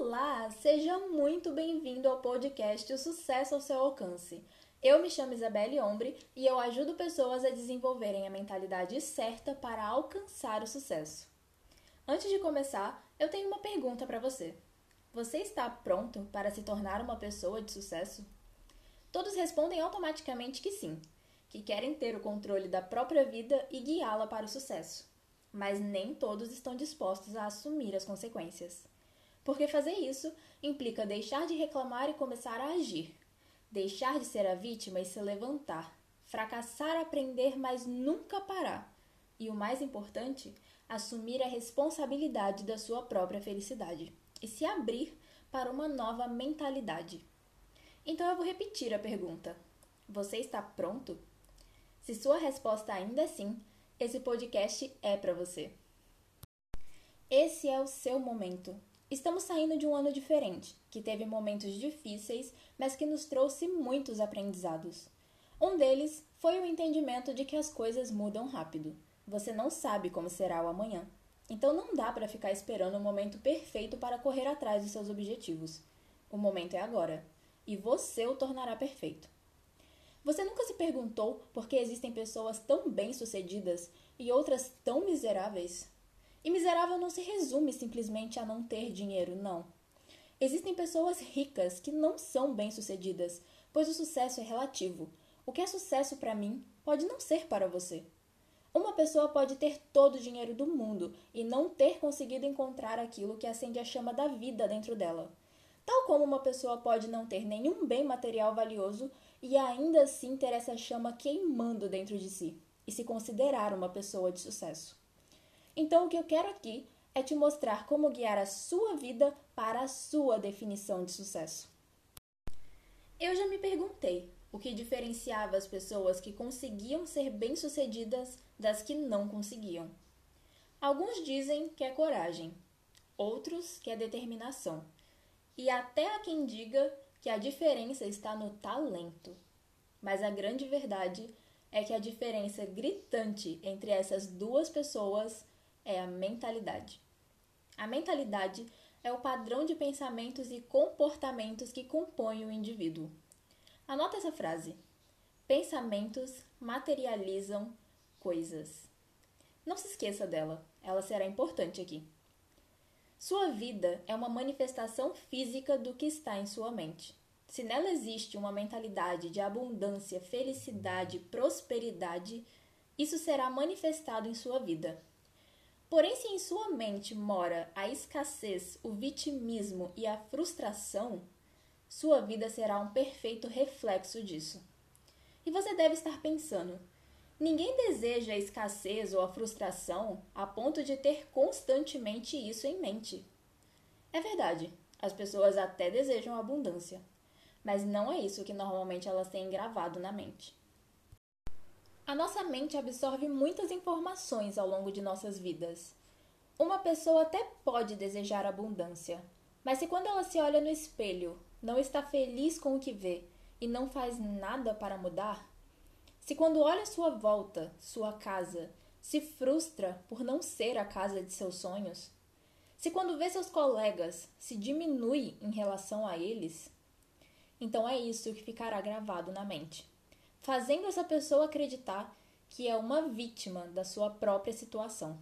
Olá, seja muito bem-vindo ao podcast O Sucesso ao Seu Alcance. Eu me chamo Isabelle Ombre e eu ajudo pessoas a desenvolverem a mentalidade certa para alcançar o sucesso. Antes de começar, eu tenho uma pergunta para você. Você está pronto para se tornar uma pessoa de sucesso? Todos respondem automaticamente que sim, que querem ter o controle da própria vida e guiá-la para o sucesso. Mas nem todos estão dispostos a assumir as consequências. Porque fazer isso implica deixar de reclamar e começar a agir, deixar de ser a vítima e se levantar, fracassar, aprender, mas nunca parar. E o mais importante, assumir a responsabilidade da sua própria felicidade e se abrir para uma nova mentalidade. Então eu vou repetir a pergunta: Você está pronto? Se sua resposta ainda é sim, esse podcast é para você. Esse é o seu momento. Estamos saindo de um ano diferente, que teve momentos difíceis, mas que nos trouxe muitos aprendizados. Um deles foi o entendimento de que as coisas mudam rápido. Você não sabe como será o amanhã. Então não dá para ficar esperando o momento perfeito para correr atrás dos seus objetivos. O momento é agora, e você o tornará perfeito. Você nunca se perguntou por que existem pessoas tão bem-sucedidas e outras tão miseráveis? E miserável não se resume simplesmente a não ter dinheiro, não. Existem pessoas ricas que não são bem-sucedidas, pois o sucesso é relativo. O que é sucesso para mim pode não ser para você. Uma pessoa pode ter todo o dinheiro do mundo e não ter conseguido encontrar aquilo que acende a chama da vida dentro dela. Tal como uma pessoa pode não ter nenhum bem material valioso e ainda assim ter essa chama queimando dentro de si e se considerar uma pessoa de sucesso. Então, o que eu quero aqui é te mostrar como guiar a sua vida para a sua definição de sucesso. Eu já me perguntei o que diferenciava as pessoas que conseguiam ser bem-sucedidas das que não conseguiam. Alguns dizem que é coragem, outros que é determinação, e até há quem diga que a diferença está no talento. Mas a grande verdade é que a diferença gritante entre essas duas pessoas é a mentalidade. A mentalidade é o padrão de pensamentos e comportamentos que compõem o indivíduo. Anota essa frase: pensamentos materializam coisas. Não se esqueça dela, ela será importante aqui. Sua vida é uma manifestação física do que está em sua mente. Se nela existe uma mentalidade de abundância, felicidade, prosperidade, isso será manifestado em sua vida. Porém, se em sua mente mora a escassez, o vitimismo e a frustração, sua vida será um perfeito reflexo disso. E você deve estar pensando: ninguém deseja a escassez ou a frustração a ponto de ter constantemente isso em mente. É verdade, as pessoas até desejam abundância, mas não é isso que normalmente elas têm gravado na mente. A nossa mente absorve muitas informações ao longo de nossas vidas. Uma pessoa até pode desejar abundância, mas se quando ela se olha no espelho, não está feliz com o que vê e não faz nada para mudar, se quando olha sua volta, sua casa, se frustra por não ser a casa de seus sonhos, se quando vê seus colegas se diminui em relação a eles, então é isso que ficará gravado na mente fazendo essa pessoa acreditar que é uma vítima da sua própria situação.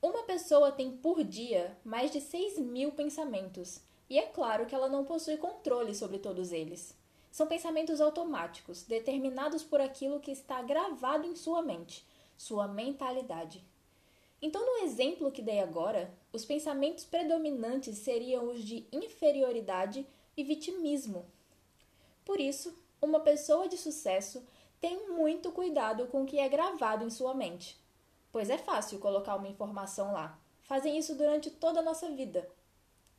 Uma pessoa tem por dia mais de 6 mil pensamentos, e é claro que ela não possui controle sobre todos eles. São pensamentos automáticos, determinados por aquilo que está gravado em sua mente, sua mentalidade. Então, no exemplo que dei agora, os pensamentos predominantes seriam os de inferioridade e vitimismo. Por isso, uma pessoa de sucesso tem muito cuidado com o que é gravado em sua mente, pois é fácil colocar uma informação lá. Fazem isso durante toda a nossa vida.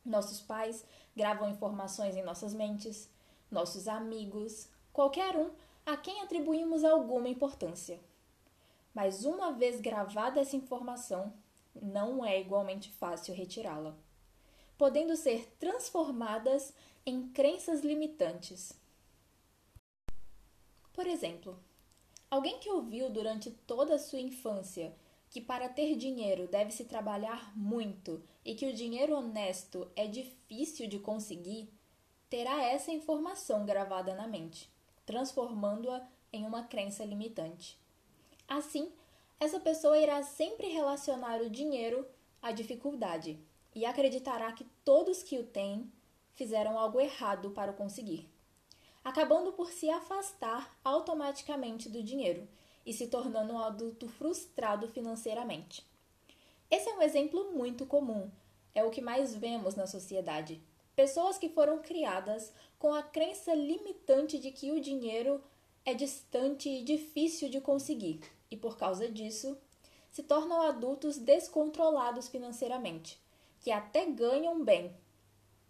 Nossos pais gravam informações em nossas mentes, nossos amigos, qualquer um a quem atribuímos alguma importância. Mas uma vez gravada essa informação, não é igualmente fácil retirá-la, podendo ser transformadas em crenças limitantes por exemplo, alguém que ouviu durante toda a sua infância que para ter dinheiro deve-se trabalhar muito e que o dinheiro honesto é difícil de conseguir, terá essa informação gravada na mente, transformando-a em uma crença limitante. Assim, essa pessoa irá sempre relacionar o dinheiro à dificuldade e acreditará que todos que o têm fizeram algo errado para o conseguir, acabando por se afastar automaticamente do dinheiro e se tornando um adulto frustrado financeiramente. Esse é um exemplo muito comum, é o que mais vemos na sociedade. Pessoas que foram criadas com a crença limitante de que o dinheiro é distante e difícil de conseguir, e por causa disso, se tornam adultos descontrolados financeiramente, que até ganham bem,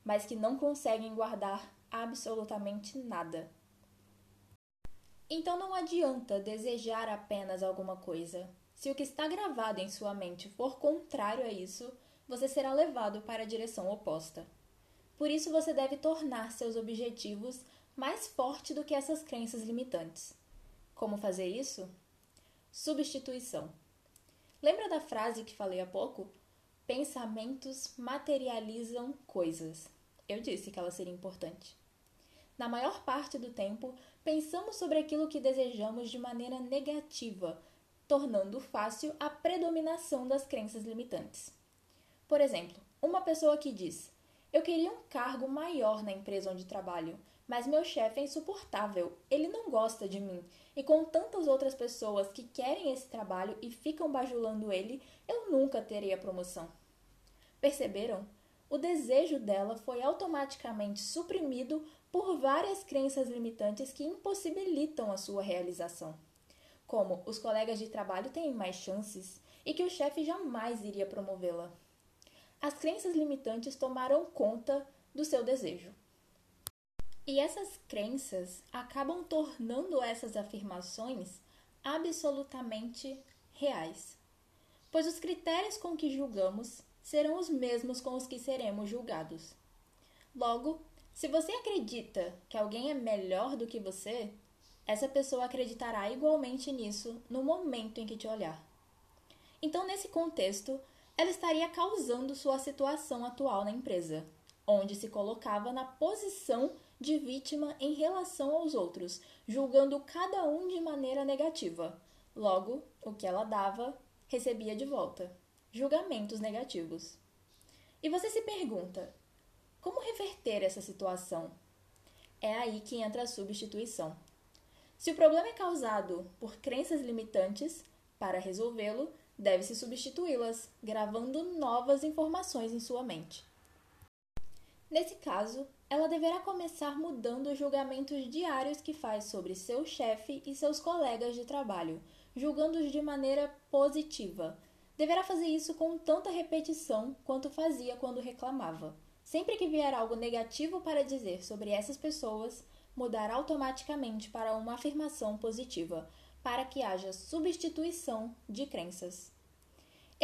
mas que não conseguem guardar absolutamente nada. Então não adianta desejar apenas alguma coisa. Se o que está gravado em sua mente for contrário a isso, você será levado para a direção oposta. Por isso você deve tornar seus objetivos mais fortes do que essas crenças limitantes. Como fazer isso? Substituição. Lembra da frase que falei há pouco? Pensamentos materializam coisas. Eu disse que ela seria importante. Na maior parte do tempo, pensamos sobre aquilo que desejamos de maneira negativa, tornando fácil a predominação das crenças limitantes. Por exemplo, uma pessoa que diz: Eu queria um cargo maior na empresa onde trabalho, mas meu chefe é insuportável, ele não gosta de mim, e com tantas outras pessoas que querem esse trabalho e ficam bajulando ele, eu nunca terei a promoção. Perceberam? O desejo dela foi automaticamente suprimido por várias crenças limitantes que impossibilitam a sua realização. Como os colegas de trabalho têm mais chances e que o chefe jamais iria promovê-la. As crenças limitantes tomaram conta do seu desejo. E essas crenças acabam tornando essas afirmações absolutamente reais, pois os critérios com que julgamos serão os mesmos com os que seremos julgados. Logo, se você acredita que alguém é melhor do que você, essa pessoa acreditará igualmente nisso no momento em que te olhar. Então, nesse contexto, ela estaria causando sua situação atual na empresa, onde se colocava na posição de vítima em relação aos outros, julgando cada um de maneira negativa. Logo, o que ela dava, recebia de volta julgamentos negativos. E você se pergunta: como reverter essa situação? É aí que entra a substituição. Se o problema é causado por crenças limitantes, para resolvê-lo, deve-se substituí-las, gravando novas informações em sua mente. Nesse caso, ela deverá começar mudando os julgamentos diários que faz sobre seu chefe e seus colegas de trabalho, julgando-os de maneira positiva. Deverá fazer isso com tanta repetição quanto fazia quando reclamava. Sempre que vier algo negativo para dizer sobre essas pessoas, mudar automaticamente para uma afirmação positiva, para que haja substituição de crenças.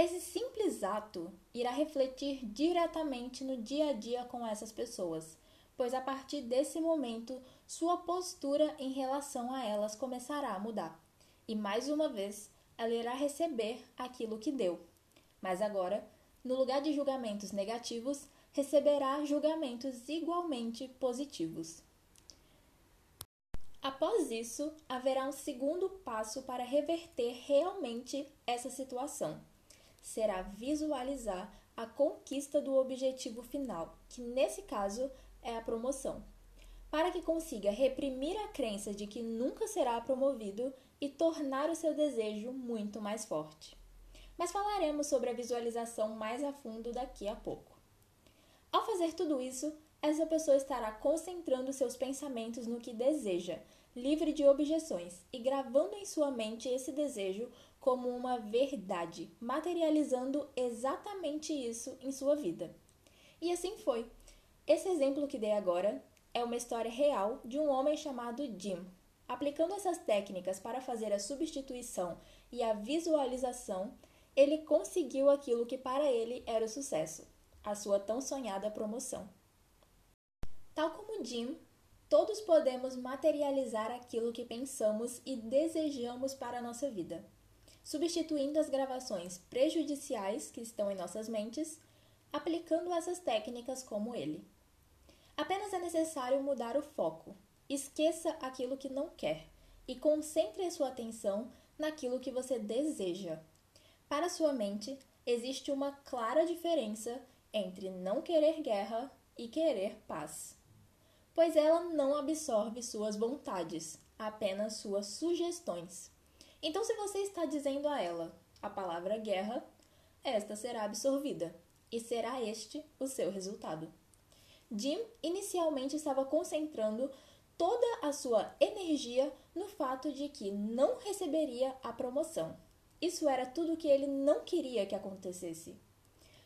Esse simples ato irá refletir diretamente no dia a dia com essas pessoas, pois a partir desse momento sua postura em relação a elas começará a mudar. E mais uma vez, ela irá receber aquilo que deu. Mas agora, no lugar de julgamentos negativos, receberá julgamentos igualmente positivos. Após isso, haverá um segundo passo para reverter realmente essa situação. Será visualizar a conquista do objetivo final, que nesse caso é a promoção. Para que consiga reprimir a crença de que nunca será promovido e tornar o seu desejo muito mais forte. Mas falaremos sobre a visualização mais a fundo daqui a pouco. Ao fazer tudo isso, essa pessoa estará concentrando seus pensamentos no que deseja, livre de objeções, e gravando em sua mente esse desejo como uma verdade, materializando exatamente isso em sua vida. E assim foi. Esse exemplo que dei agora é uma história real de um homem chamado Jim. Aplicando essas técnicas para fazer a substituição e a visualização, ele conseguiu aquilo que para ele era o sucesso a sua tão sonhada promoção. Tal como Jim, todos podemos materializar aquilo que pensamos e desejamos para a nossa vida, substituindo as gravações prejudiciais que estão em nossas mentes aplicando essas técnicas como ele. Apenas é necessário mudar o foco. Esqueça aquilo que não quer e concentre a sua atenção naquilo que você deseja. Para sua mente, existe uma clara diferença entre não querer guerra e querer paz, pois ela não absorve suas vontades, apenas suas sugestões. Então, se você está dizendo a ela a palavra guerra, esta será absorvida e será este o seu resultado. Jim inicialmente estava concentrando toda a sua energia no fato de que não receberia a promoção. Isso era tudo que ele não queria que acontecesse.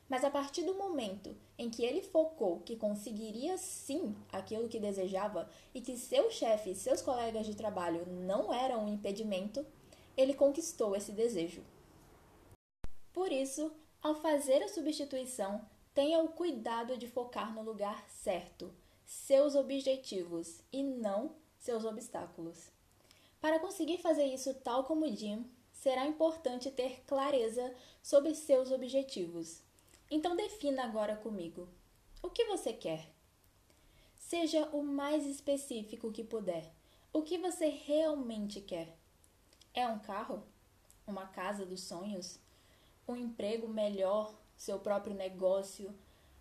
Mas a partir do momento em que ele focou que conseguiria sim aquilo que desejava e que seu chefe e seus colegas de trabalho não eram um impedimento, ele conquistou esse desejo. Por isso, ao fazer a substituição, tenha o cuidado de focar no lugar certo, seus objetivos e não seus obstáculos. Para conseguir fazer isso tal como Jim, será importante ter clareza sobre seus objetivos. Então defina agora comigo. O que você quer? Seja o mais específico que puder. O que você realmente quer? É um carro? Uma casa dos sonhos? Um emprego melhor seu próprio negócio,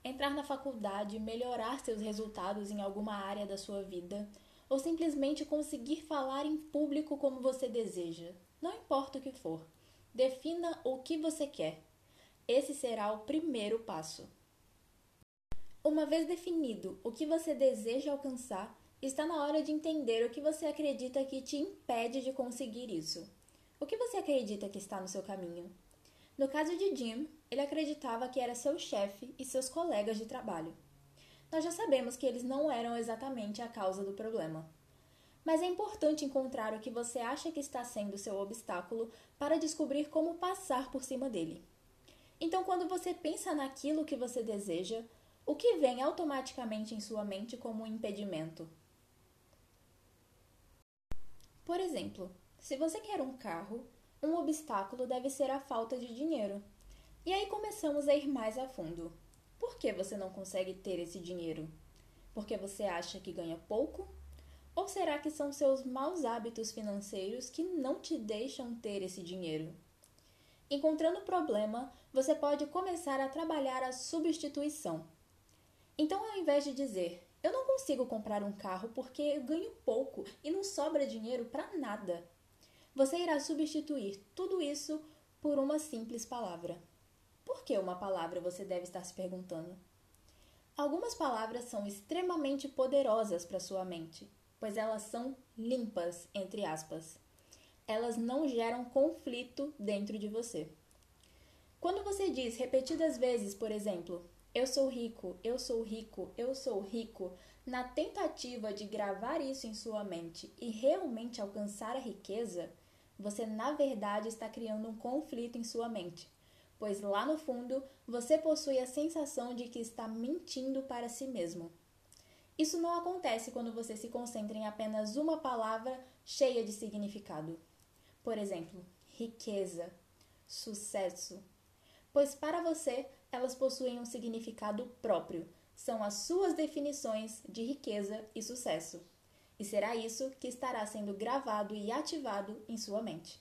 entrar na faculdade, melhorar seus resultados em alguma área da sua vida, ou simplesmente conseguir falar em público como você deseja. Não importa o que for. Defina o que você quer. Esse será o primeiro passo. Uma vez definido o que você deseja alcançar, está na hora de entender o que você acredita que te impede de conseguir isso. O que você acredita que está no seu caminho? No caso de Jim, ele acreditava que era seu chefe e seus colegas de trabalho. Nós já sabemos que eles não eram exatamente a causa do problema. Mas é importante encontrar o que você acha que está sendo seu obstáculo para descobrir como passar por cima dele. Então, quando você pensa naquilo que você deseja, o que vem automaticamente em sua mente como um impedimento? Por exemplo, se você quer um carro, um obstáculo deve ser a falta de dinheiro. E aí começamos a ir mais a fundo. Por que você não consegue ter esse dinheiro? Porque você acha que ganha pouco? Ou será que são seus maus hábitos financeiros que não te deixam ter esse dinheiro? Encontrando o problema, você pode começar a trabalhar a substituição. Então, ao invés de dizer, eu não consigo comprar um carro porque eu ganho pouco e não sobra dinheiro para nada, você irá substituir tudo isso por uma simples palavra. Por que uma palavra você deve estar se perguntando? Algumas palavras são extremamente poderosas para sua mente, pois elas são limpas, entre aspas. Elas não geram conflito dentro de você. Quando você diz repetidas vezes, por exemplo, eu sou rico, eu sou rico, eu sou rico, na tentativa de gravar isso em sua mente e realmente alcançar a riqueza, você na verdade está criando um conflito em sua mente, pois lá no fundo você possui a sensação de que está mentindo para si mesmo. Isso não acontece quando você se concentra em apenas uma palavra cheia de significado. Por exemplo, riqueza, sucesso. Pois para você elas possuem um significado próprio, são as suas definições de riqueza e sucesso e será isso que estará sendo gravado e ativado em sua mente.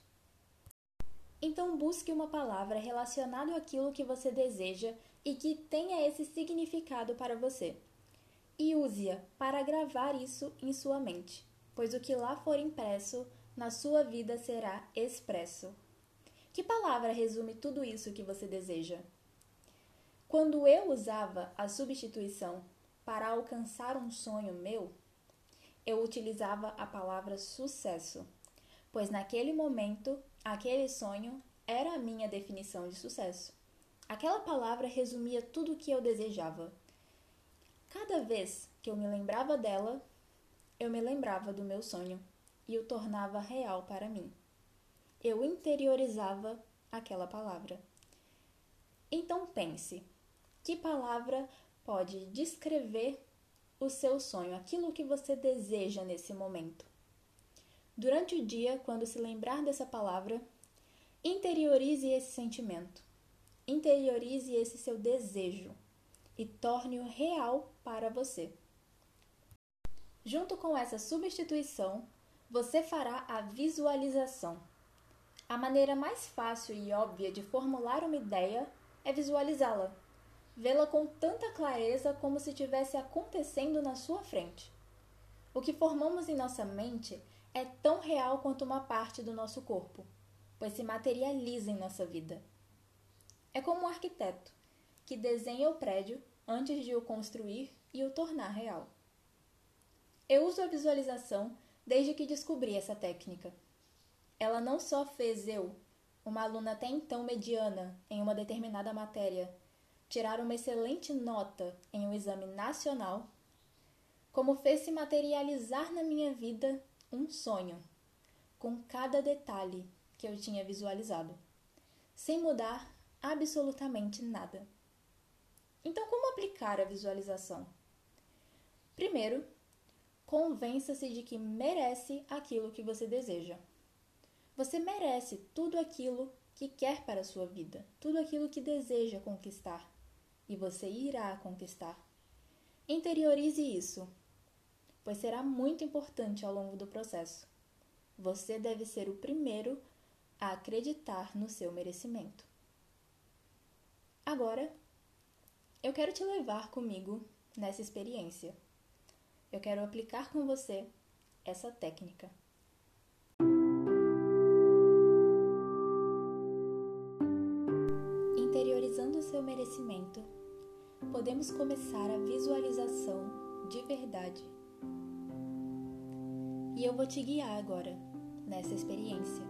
Então, busque uma palavra relacionada àquilo que você deseja e que tenha esse significado para você. E use-a para gravar isso em sua mente, pois o que lá for impresso na sua vida será expresso. Que palavra resume tudo isso que você deseja? Quando eu usava a substituição para alcançar um sonho meu, eu utilizava a palavra sucesso, pois naquele momento, aquele sonho era a minha definição de sucesso. Aquela palavra resumia tudo o que eu desejava. Cada vez que eu me lembrava dela, eu me lembrava do meu sonho e o tornava real para mim. Eu interiorizava aquela palavra. Então pense: que palavra pode descrever o seu sonho, aquilo que você deseja nesse momento. Durante o dia, quando se lembrar dessa palavra, interiorize esse sentimento. Interiorize esse seu desejo. e torne-o real para você. Junto com essa substituição, você fará a visualização. A maneira mais fácil e óbvia de formular uma ideia é visualizá-la, vê-la com tanta clareza como se estivesse acontecendo na sua frente. O que formamos em nossa mente é tão real quanto uma parte do nosso corpo, pois se materializa em nossa vida. É como um arquiteto que desenha o prédio antes de o construir e o tornar real. Eu uso a visualização desde que descobri essa técnica. Ela não só fez eu, uma aluna até então mediana em uma determinada matéria, tirar uma excelente nota em um exame nacional, como fez se materializar na minha vida um sonho, com cada detalhe que eu tinha visualizado, sem mudar absolutamente nada. Então, como aplicar a visualização? Primeiro, convença-se de que merece aquilo que você deseja. Você merece tudo aquilo que quer para a sua vida, tudo aquilo que deseja conquistar, e você irá conquistar. Interiorize isso, pois será muito importante ao longo do processo. Você deve ser o primeiro a acreditar no seu merecimento. Agora, eu quero te levar comigo nessa experiência eu quero aplicar com você essa técnica. Interiorizando o seu merecimento, podemos começar a visualização de verdade. E eu vou te guiar agora nessa experiência.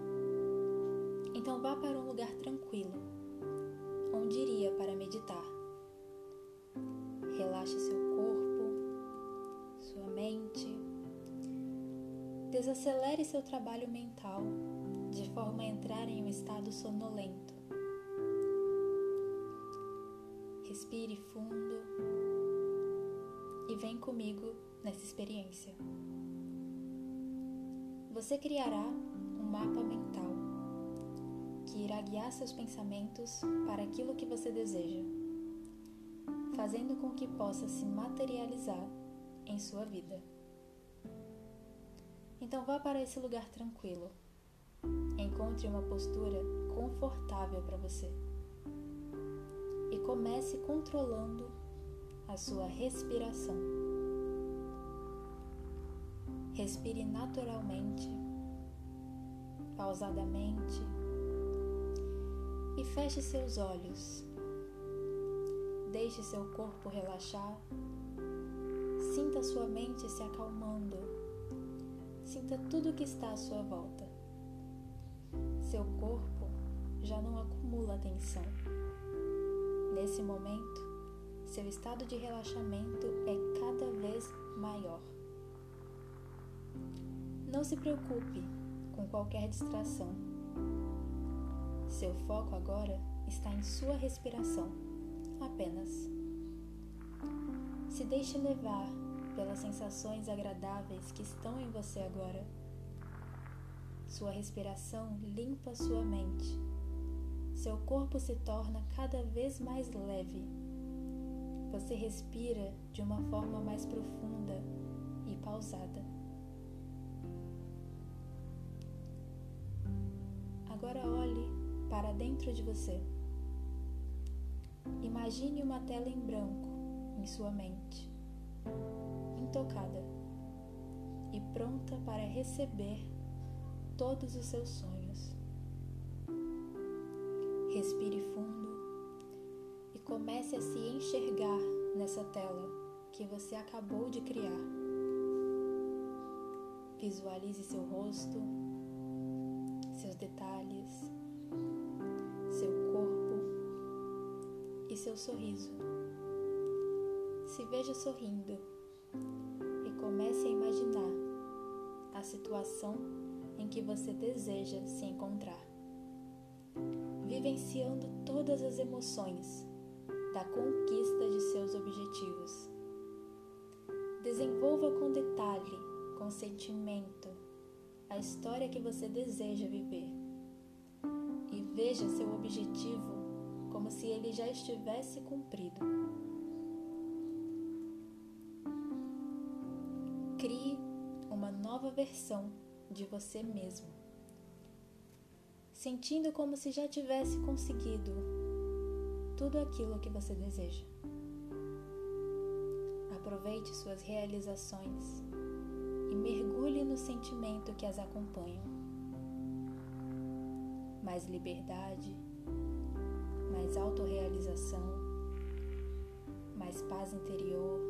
Então vá para um lugar tranquilo, onde iria para meditar. Relaxe seu Desacelere seu trabalho mental de forma a entrar em um estado sonolento. Respire fundo e vem comigo nessa experiência. Você criará um mapa mental que irá guiar seus pensamentos para aquilo que você deseja, fazendo com que possa se materializar em sua vida. Então vá para esse lugar tranquilo. Encontre uma postura confortável para você. Comece controlando a sua respiração. Respire naturalmente, pausadamente e feche seus olhos. Deixe seu corpo relaxar. Sinta sua mente se acalmando Sinta tudo que está à sua volta. Seu corpo já não acumula tensão. Nesse momento, seu estado de relaxamento é cada vez maior. Não se preocupe com qualquer distração. Seu foco agora está em sua respiração, apenas. Se deixe levar pelas sensações agradáveis que estão em você agora. Sua respiração limpa sua mente. Seu corpo se torna cada vez mais leve. Você respira de uma forma mais profunda e pausada. Agora olhe para dentro de você. Imagine uma tela em branco em sua mente intocada e pronta para receber todos os seus sonhos. Respire fundo e comece a se enxergar nessa tela que você acabou de criar. Visualize seu rosto, seus detalhes, seu corpo e seu sorriso. Se veja sorrindo e comece a imaginar a situação em que você deseja se encontrar, vivenciando todas as emoções da conquista de seus objetivos. Desenvolva com detalhe, com sentimento, a história que você deseja viver. E veja seu objetivo como se ele já estivesse cumprido. Crie uma nova versão de você mesmo sentindo como se já tivesse conseguido tudo aquilo que você deseja. Aproveite suas realizações e mergulhe no sentimento que as acompanham. Mais liberdade, mais autorrealização, mais paz interior,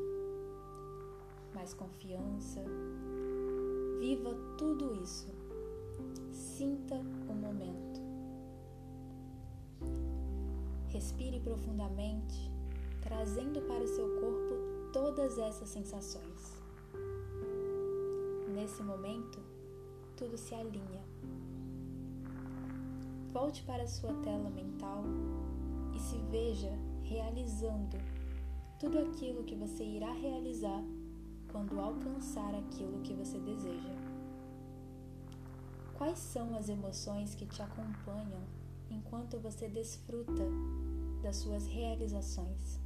mais confiança. Viva tudo isso. Sinta o momento. Respire profundamente, trazendo para o seu corpo todas essas sensações. Nesse momento, tudo se alinha. Volte para a sua tela mental e se veja realizando tudo aquilo que você irá realizar quando alcançar aquilo que você deseja. Quais são as emoções que te acompanham enquanto você desfruta das suas realizações?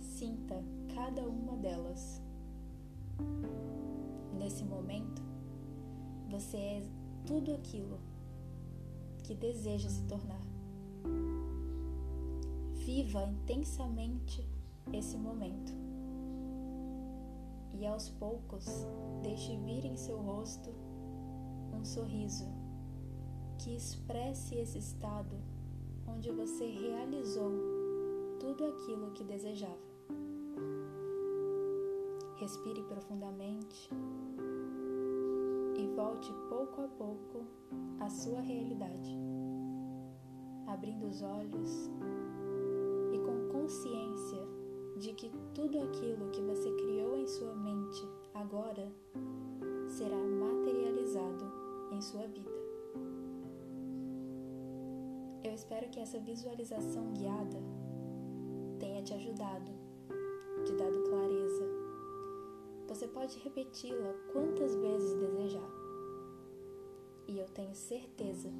Sinta cada uma delas. Nesse momento, você é tudo aquilo que deseja se tornar. Viva intensamente esse momento. E aos poucos, deixe vir em seu rosto um sorriso que expresse esse estado onde você realizou tudo aquilo que desejava. Respire profundamente e volte pouco a pouco à sua realidade, abrindo os olhos e com consciência de que tudo aquilo que você criou em sua mente agora será materializado em sua vida. Eu espero que essa visualização guiada tenha te ajudado, te dado clareza. Você pode repeti-la quantas vezes desejar. E eu tenho certeza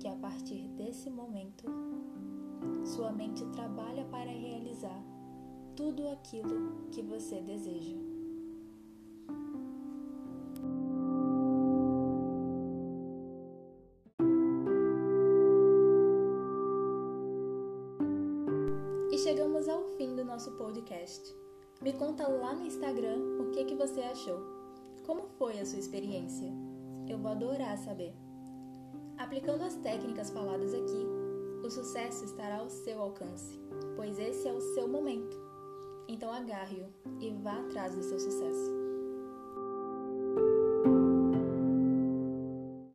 que a partir desse momento, sua mente trabalha para realizar tudo aquilo que você deseja. Conta lá no Instagram o que, que você achou. Como foi a sua experiência? Eu vou adorar saber. Aplicando as técnicas faladas aqui, o sucesso estará ao seu alcance, pois esse é o seu momento. Então agarre-o e vá atrás do seu sucesso.